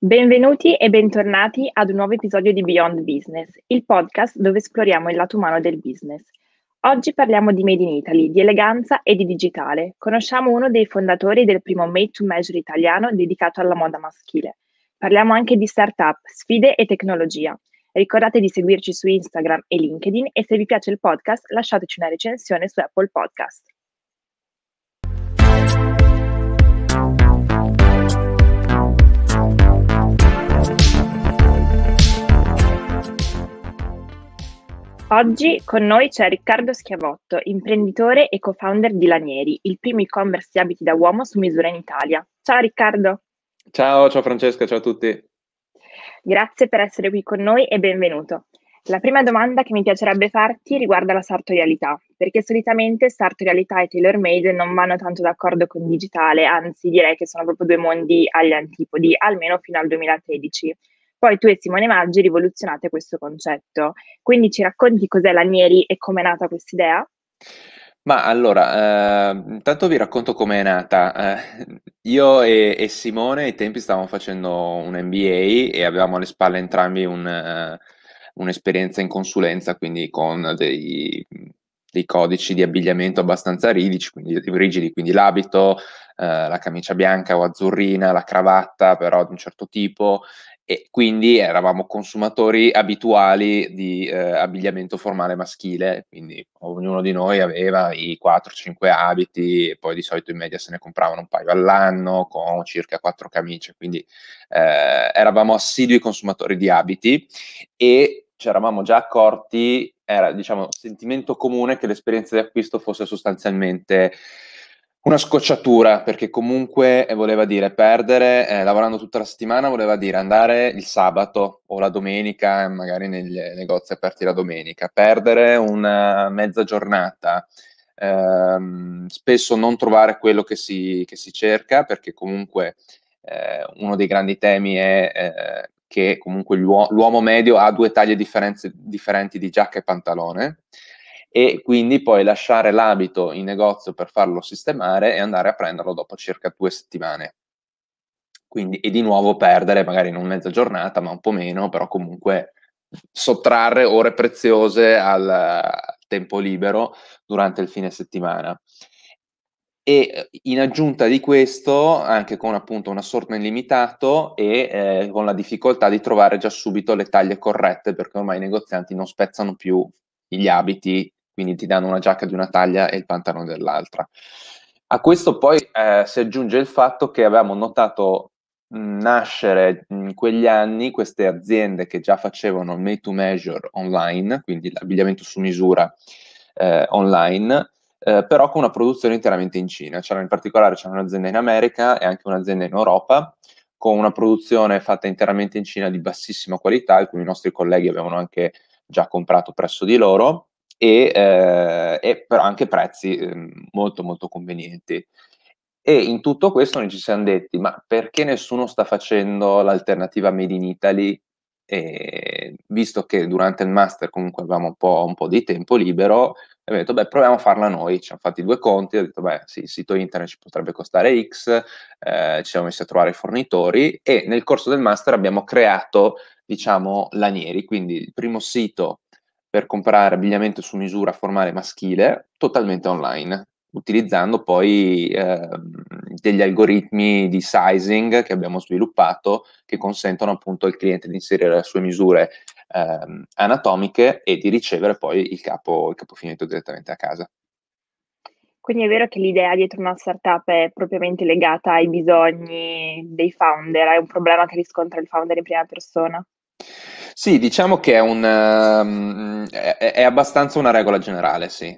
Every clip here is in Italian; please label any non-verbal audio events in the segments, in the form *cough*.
Benvenuti e bentornati ad un nuovo episodio di Beyond Business, il podcast dove esploriamo il lato umano del business. Oggi parliamo di Made in Italy, di eleganza e di digitale. Conosciamo uno dei fondatori del primo Made to Measure italiano dedicato alla moda maschile. Parliamo anche di startup, sfide e tecnologia. Ricordate di seguirci su Instagram e LinkedIn e se vi piace il podcast lasciateci una recensione su Apple Podcast. Oggi con noi c'è Riccardo Schiavotto, imprenditore e co-founder di Lanieri, il primo e-commerce di abiti da uomo su misura in Italia. Ciao Riccardo. Ciao, ciao Francesca, ciao a tutti. Grazie per essere qui con noi e benvenuto. La prima domanda che mi piacerebbe farti riguarda la sartorialità, perché solitamente sartorialità e tailor made non vanno tanto d'accordo con digitale, anzi direi che sono proprio due mondi agli antipodi, almeno fino al 2013. Poi tu e Simone Maggi rivoluzionate questo concetto. Quindi ci racconti cos'è Lanieri e come è nata questa idea? Ma allora, eh, intanto vi racconto come è nata. Eh, io e, e, Simone ai tempi stavamo facendo un MBA e avevamo alle spalle entrambi un, uh, un'esperienza in consulenza, quindi con dei, dei, codici di abbigliamento abbastanza rigidi, quindi, rigidi, quindi l'abito, uh, la camicia bianca o azzurrina, la cravatta però di un certo tipo e quindi eravamo consumatori abituali di eh, abbigliamento formale maschile, quindi ognuno di noi aveva i 4-5 abiti e poi di solito in media se ne compravano un paio all'anno con circa 4 camicie, quindi eh, eravamo assidui consumatori di abiti e ci eravamo già accorti, era diciamo sentimento comune che l'esperienza di acquisto fosse sostanzialmente una scocciatura, perché comunque eh, voleva dire perdere, eh, lavorando tutta la settimana, voleva dire andare il sabato o la domenica, magari negli negozi aperti la domenica, perdere una mezza giornata, ehm, spesso non trovare quello che si, che si cerca, perché comunque eh, uno dei grandi temi è eh, che comunque l'uo- l'uomo medio ha due taglie differenti di giacca e pantalone e quindi poi lasciare l'abito in negozio per farlo sistemare e andare a prenderlo dopo circa due settimane. Quindi, e di nuovo perdere magari non mezza giornata, ma un po' meno, però comunque sottrarre ore preziose al, tempo libero durante il fine settimana. E in aggiunta di questo, anche con appunto un assortment limitato e eh, con la difficoltà di trovare già subito le taglie corrette, perché ormai i negozianti non spezzano più gli abiti quindi ti danno una giacca di una taglia e il pantalone dell'altra. A questo poi eh, si aggiunge il fatto che avevamo notato nascere in quegli anni queste aziende che già facevano il made to measure online, quindi l'abbigliamento su misura eh, online, eh, però con una produzione interamente in Cina. C'era in particolare c'era un'azienda in America e anche un'azienda in Europa con una produzione fatta interamente in Cina di bassissima qualità, alcuni nostri colleghi avevano anche già comprato presso di loro e, eh, e però anche prezzi eh, molto molto convenienti. E in tutto questo noi ci siamo detti, ma perché nessuno sta facendo l'alternativa Made in Italy? E visto che durante il master comunque avevamo un po', un po di tempo libero, abbiamo detto, beh, proviamo a farla noi. Ci hanno fatti due conti, ho detto, beh, sì, il sito internet ci potrebbe costare X, eh, ci siamo messi a trovare i fornitori e nel corso del master abbiamo creato, diciamo, Lanieri, quindi il primo sito per comprare abbigliamento su misura formale maschile totalmente online, utilizzando poi eh, degli algoritmi di sizing che abbiamo sviluppato che consentono appunto al cliente di inserire le sue misure eh, anatomiche e di ricevere poi il capo, il capo finito direttamente a casa. Quindi è vero che l'idea dietro una startup è propriamente legata ai bisogni dei founder, è un problema che riscontra il founder in prima persona? Sì, diciamo che è, un, um, è, abbastanza una regola generale, sì.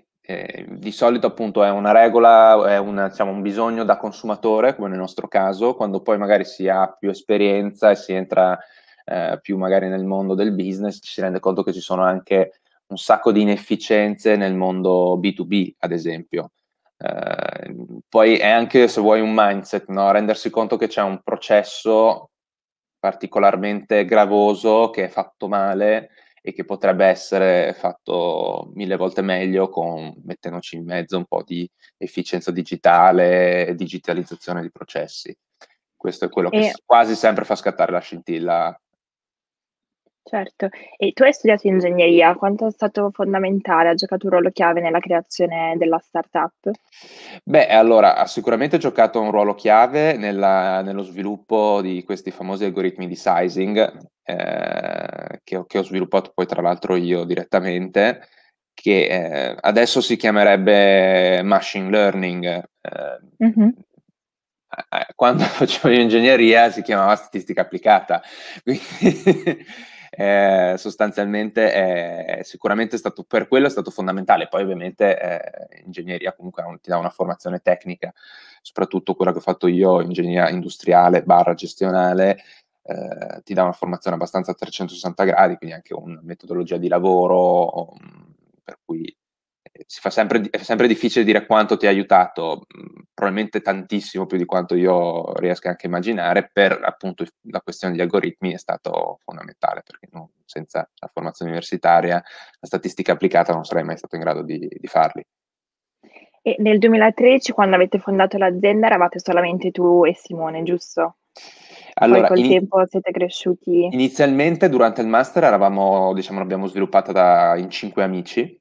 Di solito appunto è una regola, è una, diciamo, un bisogno da consumatore, come nel nostro caso, quando poi magari si ha più esperienza e si entra eh, più magari nel mondo del business, ci si rende conto che ci sono anche un sacco di inefficienze nel mondo B2B, ad esempio. Eh, poi è anche, se vuoi, un mindset, no? rendersi conto che c'è un processo particolarmente gravoso che è fatto male e che potrebbe essere fatto mille volte meglio con mettendoci in mezzo un po' di efficienza digitale e digitalizzazione di processi. Questo è quello che quasi sempre fa scattare la scintilla Certo. E tu hai studiato ingegneria, quanto è stato fondamentale, ha giocato un ruolo chiave nella creazione della startup? Beh, allora, ha sicuramente giocato un ruolo chiave nella nello sviluppo di questi famosi algoritmi di sizing, ehm, che ho che ho sviluppato poi tra l'altro io direttamente, che, ehm, adesso si chiamerebbe machine learning, ehm Mh-mh. quando *laughs* facevo ingegneria si chiamava statistica applicata, *laughs* quindi *laughs* eh, sostanzialmente è sicuramente stato per quello è stato fondamentale. Poi ovviamente eh, ingegneria comunque ti dà una formazione tecnica, soprattutto quella che ho fatto io, ingegneria industriale barra gestionale, eh, ti dà una formazione abbastanza a 360 gradi, quindi anche una metodologia di lavoro, per cui fa sempre, è sempre difficile dire quanto ti ha aiutato, mhmm, probabilmente tantissimo più di quanto io riesca anche a immaginare, per appunto la questione degli algoritmi è stato fondamentale, perché non, senza la formazione universitaria, la statistica applicata non sarei mai stato in grado di, di farli. E nel 2013, quando avete fondato l'azienda, eravate solamente tu e Simone, giusto? Allora, Poi col in... tempo siete cresciuti? Inizialmente, durante il master, eravamo, diciamo, l'abbiamo sviluppata da, in cinque amici,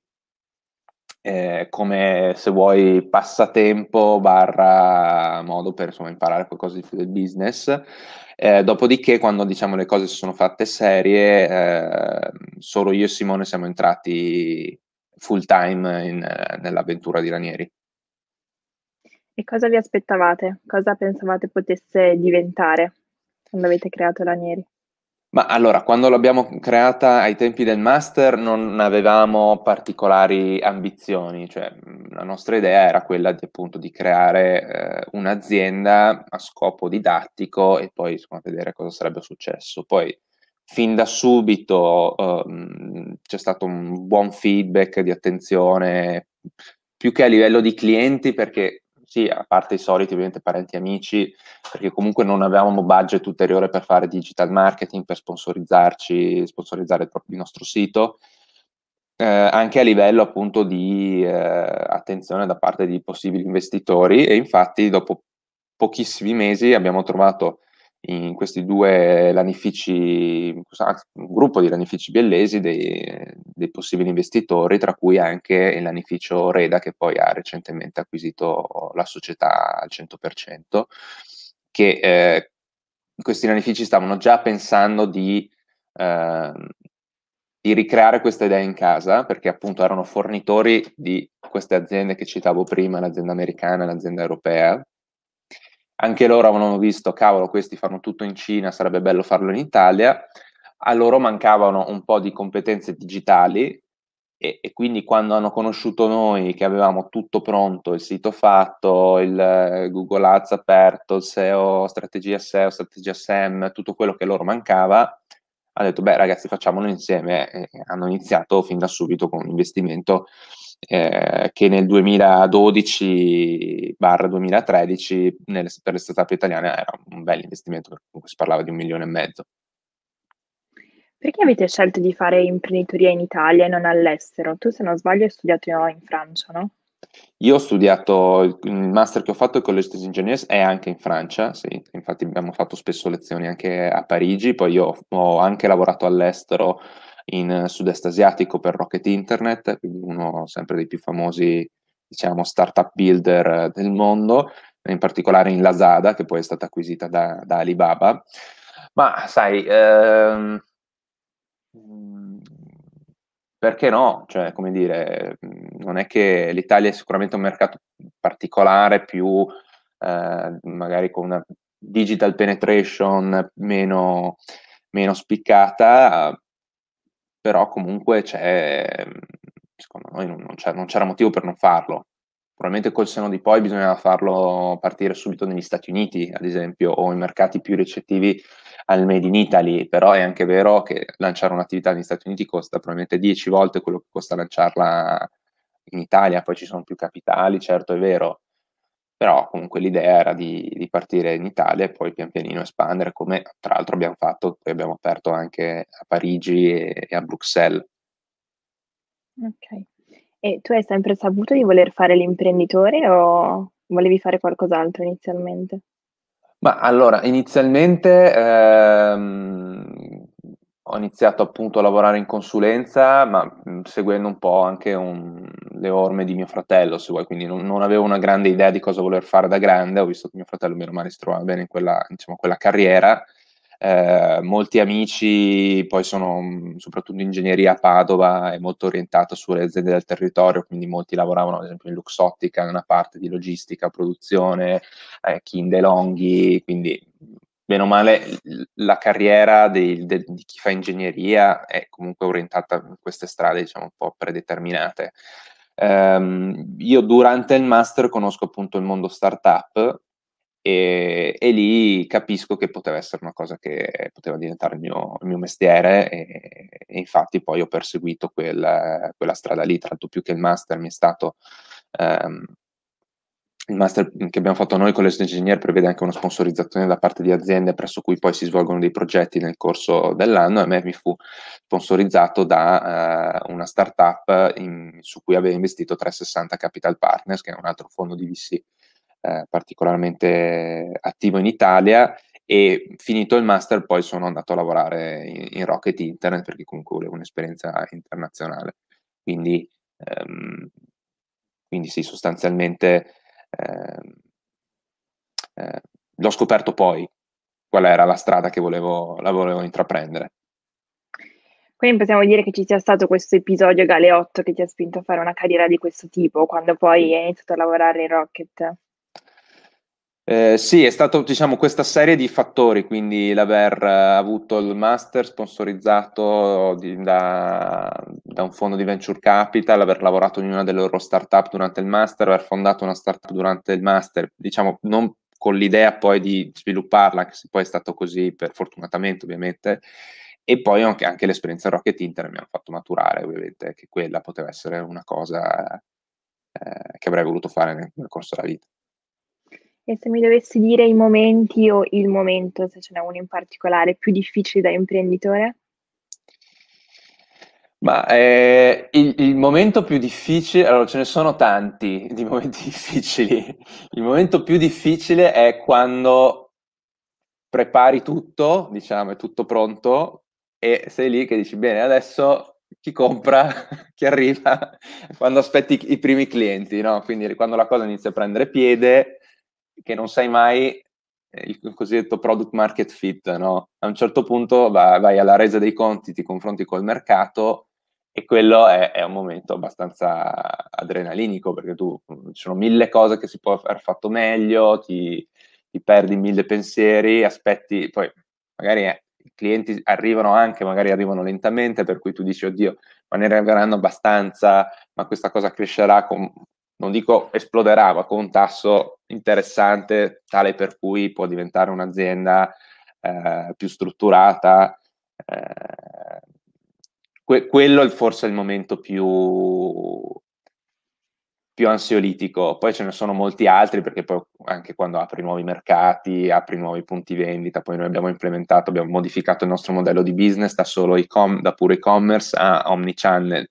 eh, come se vuoi passatempo barra modo per insomma, imparare qualcosa di più del business. Eh, dopodiché, quando diciamo le cose si sono fatte serie, eh, solo io e Simone siamo entrati full time in, nell'avventura di Ranieri. E cosa vi aspettavate? Cosa pensavate potesse diventare quando avete creato Ranieri? Ma allora, quando l'abbiamo creata ai tempi del master non avevamo particolari ambizioni, cioè la nostra idea era quella di, appunto di creare eh, un'azienda a scopo didattico e poi insomma, vedere cosa sarebbe successo. Poi fin da subito um, c'è stato un buon feedback di attenzione, più che a livello di clienti, perché sì, a parte i soliti ovviamente parenti e amici, perché comunque non avevamo budget ulteriore per fare digital marketing, per sponsorizzarci, sponsorizzare il, il nostro sito, eh, anche a livello appunto di eh, attenzione da parte di possibili investitori. E infatti dopo pochissimi mesi abbiamo trovato in questi due lanifici, un gruppo di lanifici biellesi dei, dei, possibili investitori, tra cui anche il lanificio Reda che poi ha recentemente acquisito la società al 100%, che eh, questi lanifici stavano già pensando di, eh, di ricreare questa idea in casa, perché appunto erano fornitori di queste aziende che citavo prima, l'azienda americana l'azienda europea, anche loro avevano visto, cavolo, questi fanno tutto in Cina, sarebbe bello farlo in Italia, a loro mancavano un po' di competenze digitali e, e, quindi quando hanno conosciuto noi che avevamo tutto pronto, il sito fatto, il eh, Google Ads aperto, il SEO, strategia SEO, strategia SEM, tutto quello che loro mancava, hanno detto, beh ragazzi facciamolo insieme. E hanno iniziato fin da subito con un investimento eh, che nel 2012-2013 per le startup italiane era un bel investimento, perché comunque si parlava di un milione e mezzo. Perché avete scelto di fare imprenditoria in Italia e non all'estero? Tu, se non sbaglio, hai studiato in Francia, no? Io ho studiato il master che ho fatto al College des Engineers è anche in Francia, sì, infatti abbiamo fatto spesso lezioni anche a Parigi, poi io ho anche lavorato all'estero in sud-est asiatico per Rocket Internet, quindi uno sempre dei più famosi diciamo startup builder del mondo, in particolare in Lazada, che poi è stata acquisita da, da Alibaba. Ma sai, ehm, perché no? Cioè, come dire, non è che l'Italia è sicuramente un mercato particolare, più eh, magari con una digital penetration meno, meno spiccata, però comunque c'è, secondo noi non, c'era, non c'era motivo per non farlo. Probabilmente col seno di poi bisognava farlo partire subito negli Stati Uniti, ad esempio, o in mercati più ricettivi al Made in Italy, però è anche vero che lanciare un'attività negli Stati Uniti costa probabilmente 10 volte quello che costa lanciarla in Italia, poi ci sono più capitali, certo è vero, però comunque l'idea era di, di, partire in Italia e poi pian pianino espandere, come tra l'altro abbiamo fatto, poi abbiamo aperto anche a Parigi e, e a Bruxelles. Ok. E tu hai sempre saputo di voler fare l'imprenditore o volevi fare qualcos'altro inizialmente? Ma allora, inizialmente ehm, ho iniziato appunto a lavorare in consulenza, ma mh, seguendo un po' anche un, le orme di mio fratello, se vuoi, quindi non, non, avevo una grande idea di cosa voler fare da grande, ho visto che mio fratello meno male si trovava bene in quella, diciamo, quella carriera. Eh, molti amici poi sono soprattutto ingegneria a Padova, è molto orientato sulle aziende del territorio, quindi molti lavoravano ad esempio in Luxottica, nella parte di logistica, produzione, eh, chi in DeLonghi, quindi bene o male la carriera di, di, di, chi fa ingegneria è comunque orientata in queste strade, diciamo, un po' predeterminate. Um, io durante il master conosco appunto il mondo startup e, e, lì capisco che poteva essere una cosa che poteva diventare il mio, il mio mestiere e, e, infatti poi ho perseguito quel, quella strada lì, tanto più che il master mi è stato um, il master che abbiamo fatto noi con le Engineer prevede anche una sponsorizzazione da parte di aziende presso cui poi si svolgono dei progetti nel corso dell'anno a me mi fu sponsorizzato da uh, una startup in, su cui aveva investito 360 Capital Partners, che è un altro fondo di VC eh, particolarmente attivo in Italia e finito il master poi sono andato a lavorare in, in Rocket Internet perché comunque volevo un'esperienza internazionale. Quindi, ehm, quindi sì, sostanzialmente eh, l'ho scoperto poi qual era la strada che volevo, la volevo intraprendere. Quindi possiamo dire che ci sia stato questo episodio Galeotto che ti ha spinto a fare una carriera di questo tipo, quando poi hai iniziato a lavorare in Rocket. Eh, sì, è stato diciamo questa serie di fattori, quindi l'aver eh, avuto il master sponsorizzato di, da, da, un fondo di venture capital, aver lavorato in una delle loro startup durante il master, aver fondato una startup durante il master, diciamo non con l'idea poi di svilupparla, anche se poi è stato così per fortunatamente ovviamente, e poi anche, anche l'esperienza Rocket Inter mi hanno fatto maturare ovviamente che quella poteva essere una cosa eh, che avrei voluto fare nel, nel corso della vita. E se mi dovessi dire i momenti o il momento, se ce n'è uno in particolare, più difficile da imprenditore? Ma eh, il, il, momento più difficile, allora ce ne sono tanti *laughs* di momenti difficili. Il momento più difficile è quando prepari tutto, diciamo, è tutto pronto e sei lì che dici bene, adesso chi compra, *laughs* chi arriva, *laughs* quando aspetti i primi clienti, no? Quindi quando la cosa inizia a prendere piede che non sai mai eh, il cosiddetto product market fit, no? A un certo punto vai, vai alla resa dei conti, ti confronti col mercato e quello è, è, un momento abbastanza adrenalinico perché tu ci sono mille cose che si può aver fatto meglio, ti, ti perdi mille pensieri, aspetti, poi magari eh, i clienti arrivano anche, magari arrivano lentamente, per cui tu dici, oddio, ma ne arriveranno abbastanza, ma questa cosa crescerà con non dico esploderà, ma con un tasso interessante, tale per cui può diventare un'azienda eh, più strutturata. Eh, que- quello è forse il momento più, più ansiolitico. Poi ce ne sono molti altri, perché poi anche quando apri nuovi mercati, apri nuovi punti vendita, poi noi abbiamo implementato, abbiamo modificato il nostro modello di business da solo e-com- da puro e-commerce a omnichannel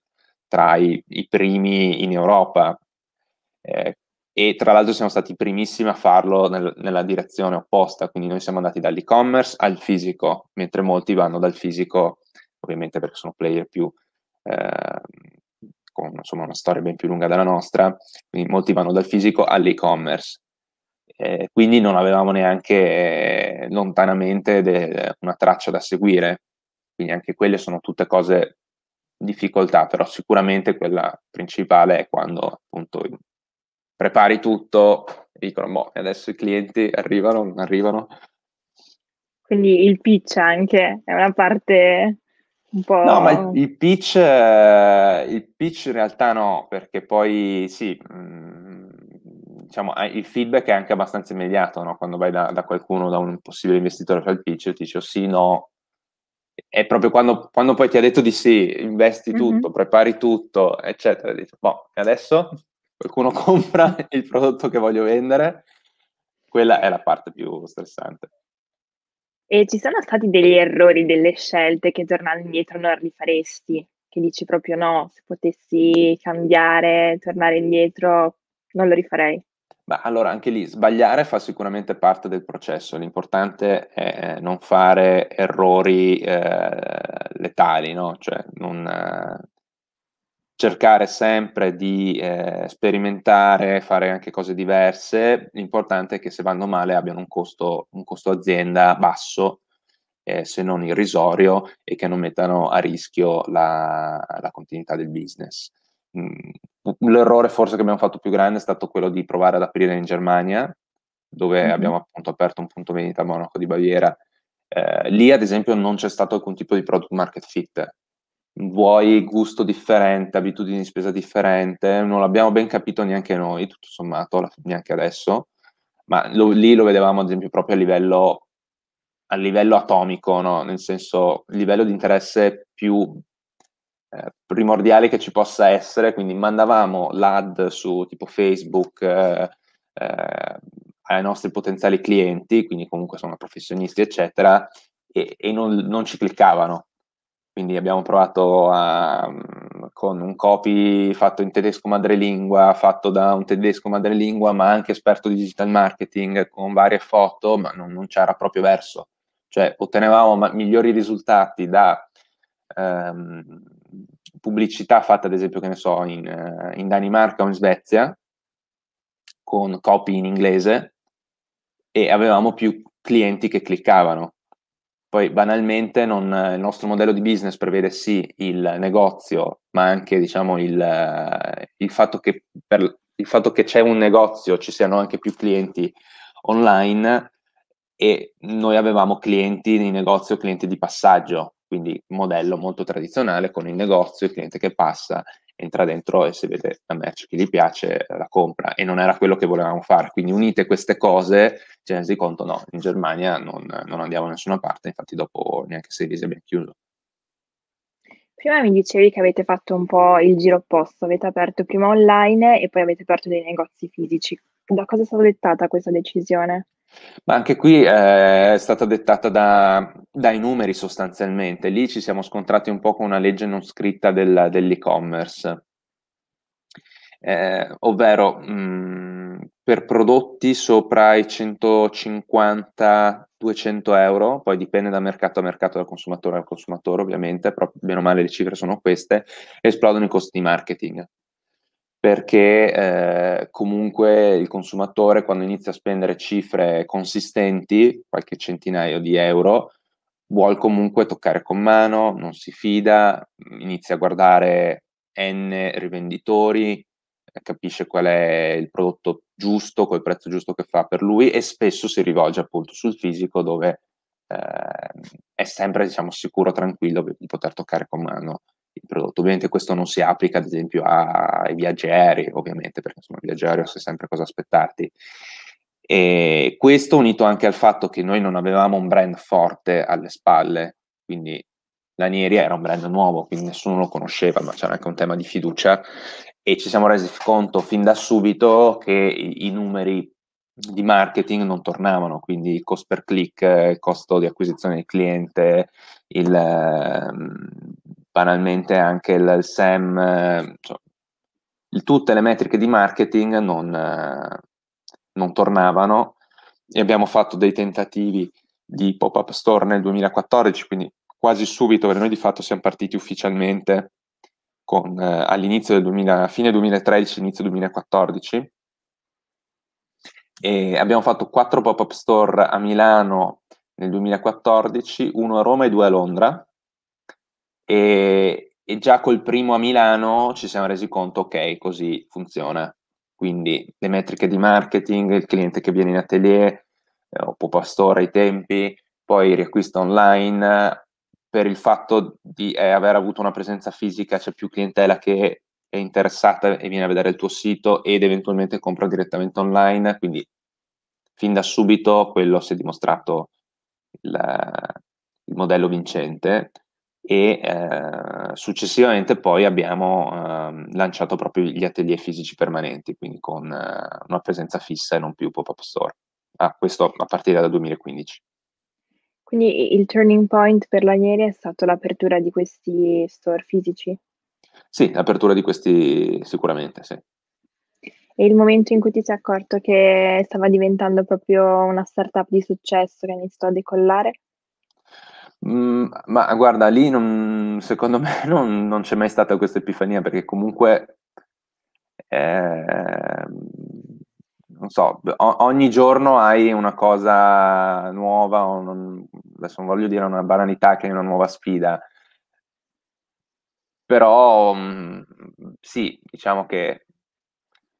tra i, i primi in Europa eh, e tra l'altro siamo stati i primissimi a farlo nel, nella direzione opposta, quindi noi siamo andati dall'e-commerce al fisico, mentre molti vanno dal fisico, ovviamente perché sono player più eh, con insomma, una storia ben più lunga della nostra, quindi molti vanno dal fisico all'e-commerce. Eh, quindi non avevamo neanche eh, lontanamente de- una traccia da seguire, quindi anche quelle sono tutte cose difficoltà, però sicuramente quella principale è quando appunto prepari tutto e dicono, boh, adesso i clienti arrivano, non arrivano. Quindi il pitch anche è una parte un po'... No, ma il, il pitch, eh, il pitch in realtà no, perché poi sì, mm, diciamo, il feedback è anche abbastanza immediato, no? Quando vai da, da, qualcuno, da un possibile investitore fa il pitch, ti dice sì, no, è proprio quando, quando, poi ti ha detto di sì, investi mm-hmm. tutto, prepari tutto, eccetera, dici, boh, e adesso qualcuno *laughs* compra il prodotto che voglio vendere, quella è la parte più stressante. E ci sono stati degli errori, delle scelte che tornando indietro non rifaresti? Che dici proprio no, se potessi cambiare, tornare indietro, non lo rifarei? Beh, allora anche lì sbagliare fa sicuramente parte del processo, l'importante è non fare errori eh, letali, no? Cioè non, eh, cercare sempre di eh, sperimentare, fare anche cose diverse, l'importante è che se vanno male abbiano un costo, un costo azienda basso, eh, se non irrisorio, e che non mettano a rischio la, la continuità del business. Mm, l'errore forse che abbiamo fatto più grande è stato quello di provare ad aprire in Germania, dove mm-hmm. abbiamo appunto aperto un punto vendita a Monaco di Baviera. Eh, lì, ad esempio, non c'è stato alcun tipo di product market fit. Vuoi gusto differente, abitudini di spesa differente, non l'abbiamo ben capito neanche noi, tutto sommato, neanche adesso, ma lo, lì lo vedevamo, ad esempio, proprio a livello, a livello atomico, no? nel senso, livello di interesse più eh, primordiale che ci possa essere, quindi mandavamo l'ad su tipo Facebook eh, eh, ai nostri potenziali clienti, quindi comunque sono professionisti, eccetera, e, e non, non, ci cliccavano. Quindi abbiamo provato a, con un copy fatto in tedesco madrelingua, fatto da un tedesco madrelingua, ma anche esperto di digital marketing, con varie foto, ma non, non c'era proprio verso. Cioè ottenevamo migliori risultati da ehm, pubblicità fatta ad esempio, che ne so, in, uh, in, Danimarca o in Svezia, con copy in inglese, e avevamo più clienti che cliccavano. Poi banalmente non, il nostro modello di business prevede sì il negozio, ma anche diciamo, il, uh, il, fatto che per il fatto che c'è un negozio ci siano anche più clienti online e noi avevamo clienti di negozio, clienti di passaggio, quindi modello molto tradizionale con il negozio, il cliente che passa, entra dentro e se vede la merce che gli piace la compra e non era quello che volevamo fare. Quindi unite queste cose, ci resi conto no, in Germania non, non andiamo da nessuna parte, infatti dopo neanche sei mesi abbiamo chiuso. Prima mi dicevi che avete fatto un po' il giro opposto, avete aperto prima online e poi avete aperto dei negozi fisici. Da cosa è stata dettata questa decisione? Ma anche qui eh, è stata dettata da, dai numeri sostanzialmente. Lì ci siamo scontrati un po' con una legge non scritta del, dell'e-commerce, eh, ovvero mh, mm, per prodotti sopra i 150-200 euro, poi dipende da mercato a mercato, dal consumatore al consumatore ovviamente, però meno male le cifre sono queste, esplodono i costi di marketing perché eh, comunque il consumatore quando inizia a spendere cifre consistenti, qualche centinaio di euro, vuole comunque toccare con mano, non si fida, inizia a guardare N rivenditori, capisce qual è il prodotto giusto, quel prezzo giusto che fa per lui e spesso si rivolge appunto sul fisico dove eh, è sempre diciamo sicuro, tranquillo di poter toccare con mano il prodotto. Ovviamente questo non si applica ad esempio ai viaggi aerei, ovviamente, perché insomma il viaggio aereo sai sempre cosa aspettarti. E questo unito anche al fatto che noi non avevamo un brand forte alle spalle, quindi Lanieri era un brand nuovo, quindi nessuno lo conosceva, ma c'era anche un tema di fiducia e ci siamo resi conto fin da subito che i, numeri di marketing non tornavano, quindi il cost per click, il costo di acquisizione del cliente, il, ehm, banalmente anche il, il SEM, eh, cioè, tutte le metriche di marketing non, eh, non tornavano e abbiamo fatto dei tentativi di pop-up store nel 2014, quindi quasi subito, perché noi di fatto siamo partiti ufficialmente con, eh, all'inizio del 2000, fine 2013, inizio 2014 e abbiamo fatto quattro pop-up store a Milano nel 2014, uno a Roma e due a Londra e, e già col primo a Milano ci siamo resi conto, ok, così funziona. Quindi le metriche di marketing, il cliente che viene in atelier, eh, o pop-up store ai tempi, poi riacquista online, per il fatto di eh, aver avuto una presenza fisica c'è più clientela che è interessata e viene a vedere il tuo sito ed eventualmente compra direttamente online, quindi fin da subito quello si è dimostrato il, il modello vincente e eh, successivamente poi abbiamo eh, lanciato proprio gli atelier fisici permanenti, quindi con eh, una presenza fissa e non più pop-up store. Ah, questo a partire dal 2015. Quindi il turning point per Lanieri è stato l'apertura di questi store fisici? Sì, l'apertura di questi sicuramente, sì. E il momento in cui ti sei accorto che stava diventando proprio una startup di successo, che iniziò a decollare? Mm, ma guarda, lì non, secondo me *laughs* non, non, c'è mai stata questa epifania perché comunque, eh, non so, ogni giorno hai una cosa nuova, non, adesso non voglio dire una banalità che è una nuova sfida, però mm, sì, diciamo che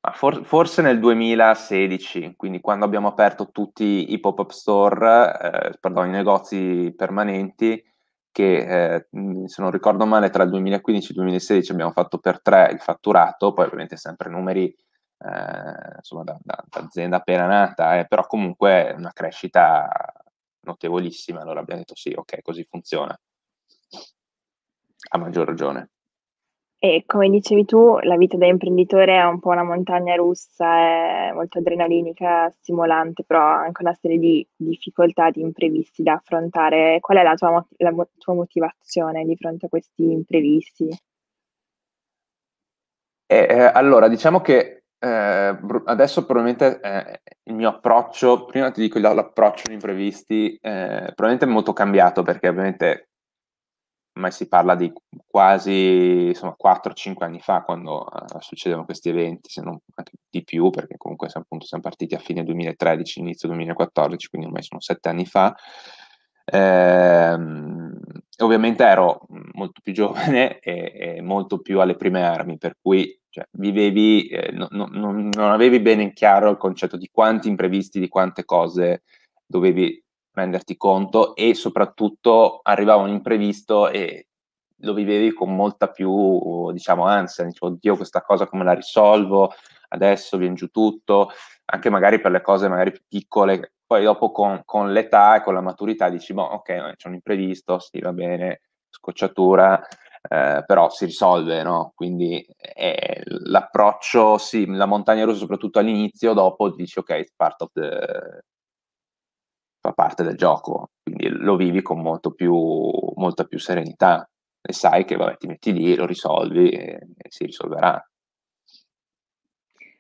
For, forse nel 2016, quindi quando abbiamo aperto tutti i pop-up store, eh, pardon, i negozi permanenti, che eh, se non ricordo male tra il 2015 e il 2016 abbiamo fatto per tre il fatturato, poi ovviamente sempre numeri eh, insomma da, da, da, azienda appena nata, eh, però comunque una crescita notevolissima, allora abbiamo detto sì, ok, così funziona. A maggior ragione. E come dicevi tu, la vita da imprenditore è un po' una montagna russa, è molto adrenalinica, stimolante, però ha anche una serie di difficoltà, di imprevisti da affrontare. Qual è la tua, la tua motivazione di fronte a questi imprevisti? Eh, eh, allora, diciamo che eh, adesso probabilmente eh, il mio approccio, prima ti dico l'approccio agli imprevisti, eh, probabilmente è molto cambiato perché ovviamente ormai si parla di quasi insomma, 4-5 anni fa quando uh, succedono questi eventi, se non anche di più, perché comunque appunto, siamo partiti a fine 2013, inizio 2014, quindi ormai sono 7 anni fa. Eh, ovviamente ero molto più *laughs* giovane e, e, molto più alle prime armi, per cui cioè, vivevi, eh, no, no, non avevi bene in chiaro il concetto di quanti imprevisti, di quante cose dovevi renderti conto e soprattutto arrivava un imprevisto e lo vivevi con molta più, diciamo, ansia, dicevo, oddio, questa cosa come la risolvo, adesso viene giù tutto, anche magari per le cose magari più piccole, poi dopo con, con l'età e con la maturità dici, boh, ok, c'è un imprevisto, sì, va bene, scocciatura, eh, però si risolve, no? Quindi eh, l'approccio, sì, la montagna russa soprattutto all'inizio, dopo dici, ok, it's part of the, fa parte del gioco, quindi lo vivi con molto più, molta più serenità e sai che vabbè, ti metti lì, lo risolvi e, e si risolverà.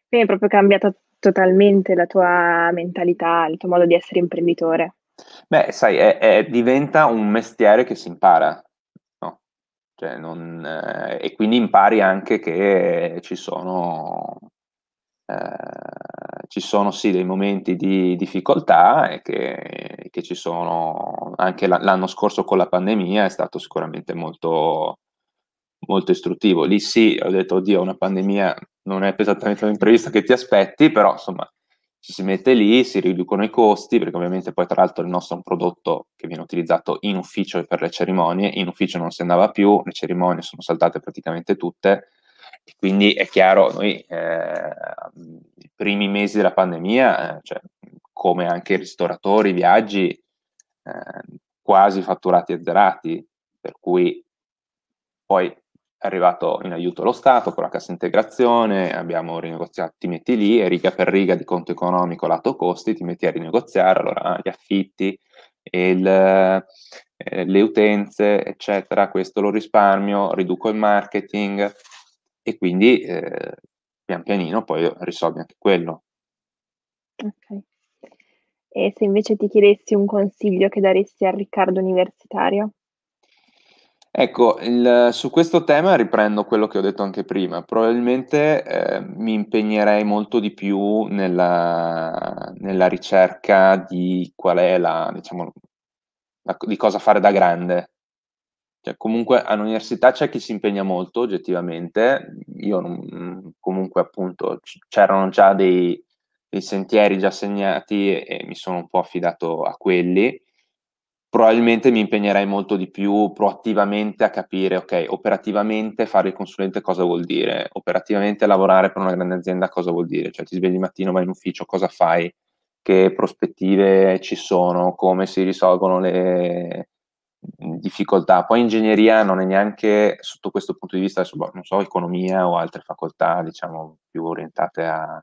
Quindi è proprio cambiata totalmente la tua mentalità, il tuo modo di essere imprenditore. Beh, sai, è, è, diventa un mestiere che si impara, no? Cioè non, eh, e quindi impari anche che ci sono eh, ci sono sì dei momenti di difficoltà e che, che ci sono anche l'anno scorso con la pandemia è stato sicuramente molto, molto istruttivo. Lì sì, ho detto, oddio, una pandemia non è esattamente l'imprevista che ti aspetti, però insomma ci si mette lì, si riducono i costi, perché ovviamente poi tra l'altro il nostro è un prodotto che viene utilizzato in ufficio e per le cerimonie, in ufficio non si andava più, le cerimonie sono saltate praticamente tutte, quindi è chiaro, noi eh, i primi mesi della pandemia, eh, cioè, come anche ristoratori, viaggi, eh, quasi fatturati azzerati, per cui poi è arrivato in aiuto lo Stato con la cassa integrazione, abbiamo rinegoziato, ti metti lì e riga per riga di conto economico lato costi, ti metti a rinegoziare, allora gli affitti, il, eh, le utenze, eccetera, questo lo risparmio, riduco il marketing, e quindi eh, pian pianino poi risolvi anche quello. Ok. E se invece ti chiedessi un consiglio che daresti al Riccardo universitario? Ecco, il, su questo tema riprendo quello che ho detto anche prima. Probabilmente eh, mi impegnerei molto di più nella, nella, ricerca di qual è la, diciamo, la, di cosa fare da grande. Cioè, comunque all'università c'è chi si impegna molto oggettivamente, io non, comunque appunto c'erano già dei, dei, sentieri già segnati e, e mi sono un po' affidato a quelli. Probabilmente mi impegnerei molto di più proattivamente a capire, ok, operativamente fare il consulente cosa vuol dire, operativamente lavorare per una grande azienda cosa vuol dire, cioè ti svegli il mattino, vai in ufficio, cosa fai, che prospettive ci sono, come si risolvono le, difficoltà. Poi ingegneria non è neanche sotto questo punto di vista, boh, non so, economia o altre facoltà, diciamo, più orientate a,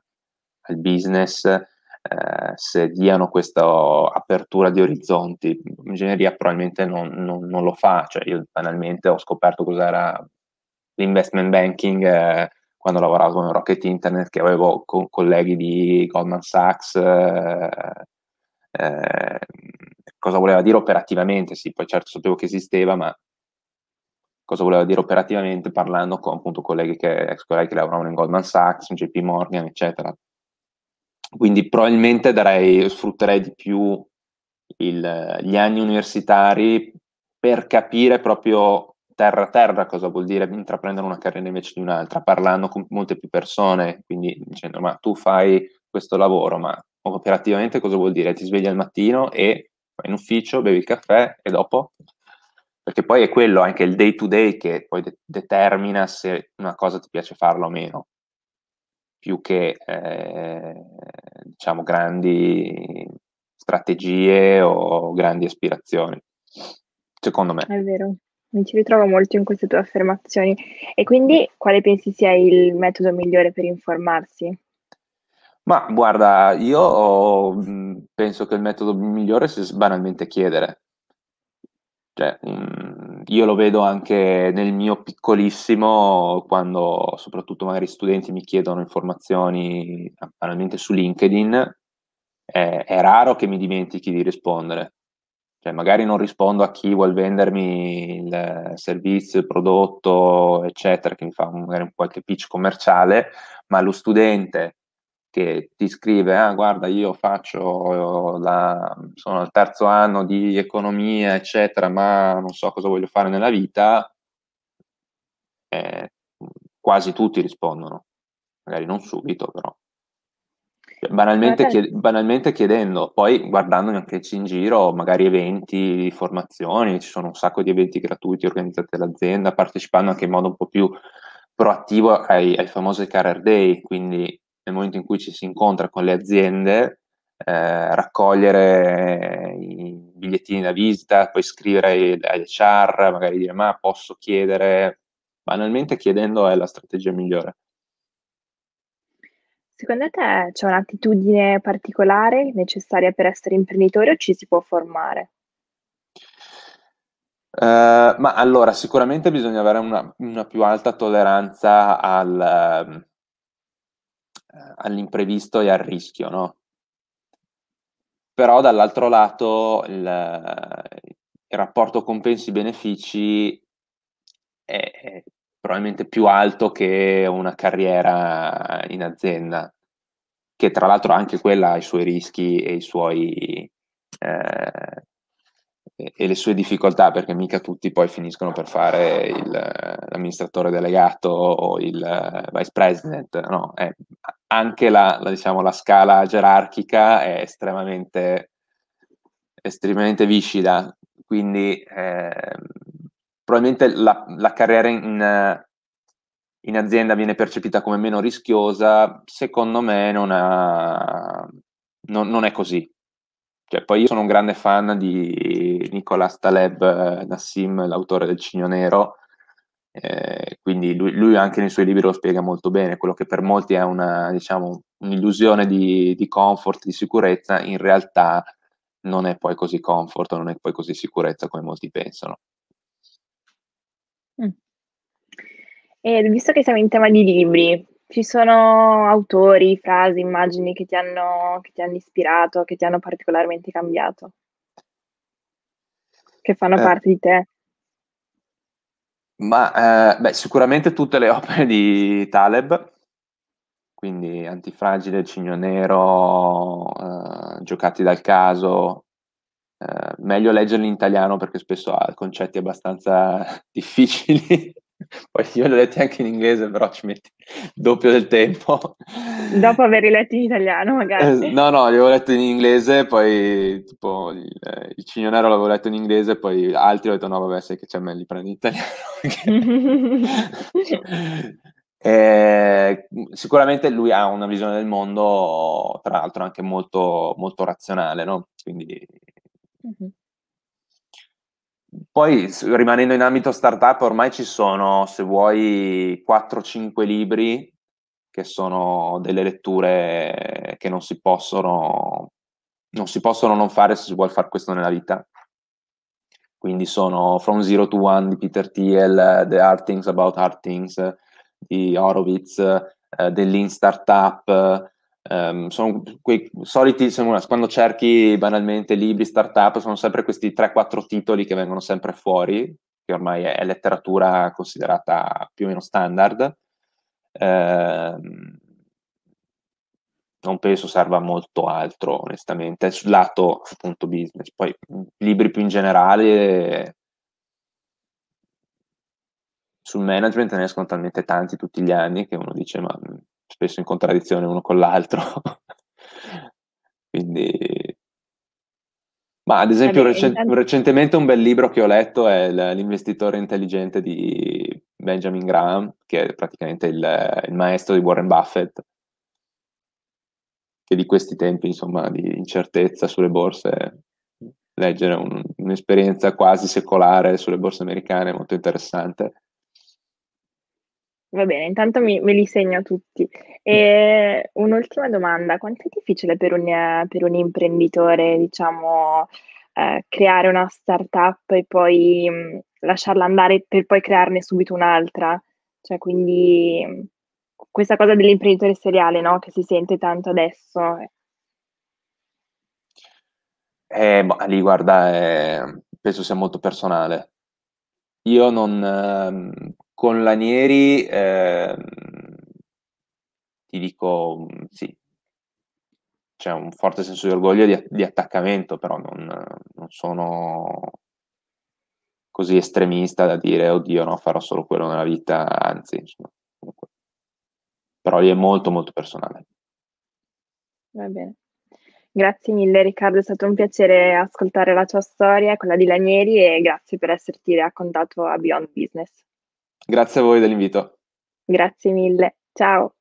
al business, eh, se diano questa apertura di orizzonti. Ingegneria probabilmente non, non, non, lo fa, cioè io banalmente ho scoperto cos'era l'investment banking eh, quando lavoravo con Rocket Internet, che avevo co- colleghi di Goldman Sachs, eh, eh, cosa voleva dire operativamente, sì, poi certo sapevo che esisteva, ma cosa voleva dire operativamente parlando con appunto colleghi che, ex colleghi che lavoravano in Goldman Sachs, in JP Morgan, eccetera. Quindi probabilmente darei, sfrutterei di più il, gli anni universitari per capire proprio terra a terra cosa vuol dire intraprendere una carriera invece di un'altra, parlando con molte più persone, quindi dicendo ma tu fai questo lavoro, ma operativamente cosa vuol dire? Ti svegli al mattino e vai in ufficio, bevi il caffè e dopo? Perché poi è quello anche il day to day che poi de- determina se una cosa ti piace farla o meno, più che eh, diciamo grandi strategie o grandi aspirazioni, secondo me. È vero, mi ci ritrovo molto in queste tue affermazioni. E quindi quale pensi sia il metodo migliore per informarsi? Ma guarda, io mh, penso che il metodo migliore sia banalmente chiedere. Cioè, mh, io lo vedo anche nel mio piccolissimo, quando soprattutto magari studenti mi chiedono informazioni banalmente su LinkedIn, è, è raro che mi dimentichi di rispondere. Cioè, magari non rispondo a chi vuole vendermi il servizio, il prodotto, eccetera, che mi fa magari un qualche pitch commerciale, ma lo studente che ti scrive, ah, guarda, io faccio la, sono al terzo anno di economia, eccetera, ma non so cosa voglio fare nella vita, eh, quasi tutti rispondono, magari non subito, però. Banalmente, chied- banalmente, chiedendo, poi guardando anche in giro, magari eventi, formazioni, ci sono un sacco di eventi gratuiti organizzati dall'azienda, partecipando anche in modo un po' più proattivo ai, ai famosi career day, quindi nel momento in cui ci si incontra con le aziende, eh, raccogliere i bigliettini da visita, poi scrivere ai HR, magari dire ma posso chiedere, banalmente chiedendo è la strategia migliore. Secondo te c'è un'attitudine particolare necessaria per essere imprenditore o ci si può formare? Uh, ma allora, sicuramente bisogna avere una, una più alta tolleranza al, eh, all'imprevisto e al rischio, no? Però dall'altro lato il, il rapporto compensi-benefici è, è probabilmente più alto che una carriera in azienda, che tra l'altro anche quella ha i suoi rischi e i suoi eh, e le sue difficoltà, perché mica tutti poi finiscono per fare il, l'amministratore delegato o il vice president, no? È, anche la, la, diciamo, la, scala gerarchica è estremamente, estremamente viscida, quindi eh, probabilmente la, la carriera in, in, azienda viene percepita come meno rischiosa, secondo me non, ha, non, non è così. Cioè, poi io sono un grande fan di Nicolas Taleb eh, Nassim, l'autore del Cigno Nero, eh, quindi lui, lui, anche nei suoi libri lo spiega molto bene, quello che per molti è una, diciamo, un'illusione di, di comfort, di sicurezza, in realtà non è poi così comfort, non è poi così sicurezza come molti pensano. Mm. E visto che siamo in tema di libri, ci sono autori, frasi, immagini che ti hanno, che ti hanno ispirato, che ti hanno particolarmente cambiato, che fanno Eh. parte di te? Ma eh, beh, sicuramente tutte le *laughs* opere di Taleb, quindi Antifragile, Cigno Nero, eh, Giocati dal caso. Eh, meglio leggerli in italiano perché spesso ha concetti abbastanza *laughs* difficili. *laughs* Poi io li ho letti anche in inglese, però ci metti doppio del tempo. Dopo averli letti in italiano, magari. Eh, no, no, li avevo letti in inglese, poi tipo il, eh, il Cigno Nero l'avevo letto in inglese, poi altri ho detto no, vabbè, sai che c'è me li prendo in italiano. *laughs* *laughs* eh, sicuramente lui ha una visione del mondo, tra l'altro, anche molto, molto razionale, no? Quindi... Mm-hmm poi, rimanendo in ambito startup, ormai ci sono, se vuoi, 4-5 libri che sono delle letture che non si possono non si possono non fare se si vuole fare questo nella vita. Quindi sono From Zero to One di Peter Thiel, The Hard Things About Hard Things di Horowitz, eh, dell'in startup, Um, sono quei soliti, quando cerchi banalmente libri, startup, sono sempre questi 3-4 titoli che vengono sempre fuori, che ormai è letteratura considerata più o meno standard. Um, non penso serva molto altro, onestamente, sul lato appunto business. Poi libri più in generale sul management ne escono talmente tanti tutti gli anni che uno dice ma spesso in contraddizione uno con l'altro. *laughs* Quindi... Ma ad esempio Vabbè, recent- intanto... recentemente un bel libro che ho letto è L'investitore intelligente di Benjamin Graham, che è praticamente il, il maestro di Warren Buffett, che di questi tempi, insomma, di incertezza sulle borse, leggere un, un'esperienza quasi secolare sulle borse americane molto interessante. Va bene, intanto mi, me li segno tutti. E un'ultima domanda, quanto è difficile per un, per un imprenditore, diciamo, eh, creare una startup e poi mh, lasciarla andare per poi crearne subito un'altra? Cioè, quindi questa cosa dell'imprenditore seriale, no? Che si sente tanto adesso. Eh, ma lì guarda, eh, penso sia molto personale. Io non, ehm, con Lanieri, ehm, ti dico sì, c'è un forte senso di orgoglio e di, di attaccamento, però non, non sono così estremista da dire oddio no, farò solo quello nella vita, anzi, insomma, comunque. però lì è molto molto personale. Va bene. Grazie mille Riccardo, è stato un piacere ascoltare la tua storia, quella di Lanieri e grazie per esserti raccontato a Beyond Business. Grazie a voi dell'invito. Grazie mille. Ciao.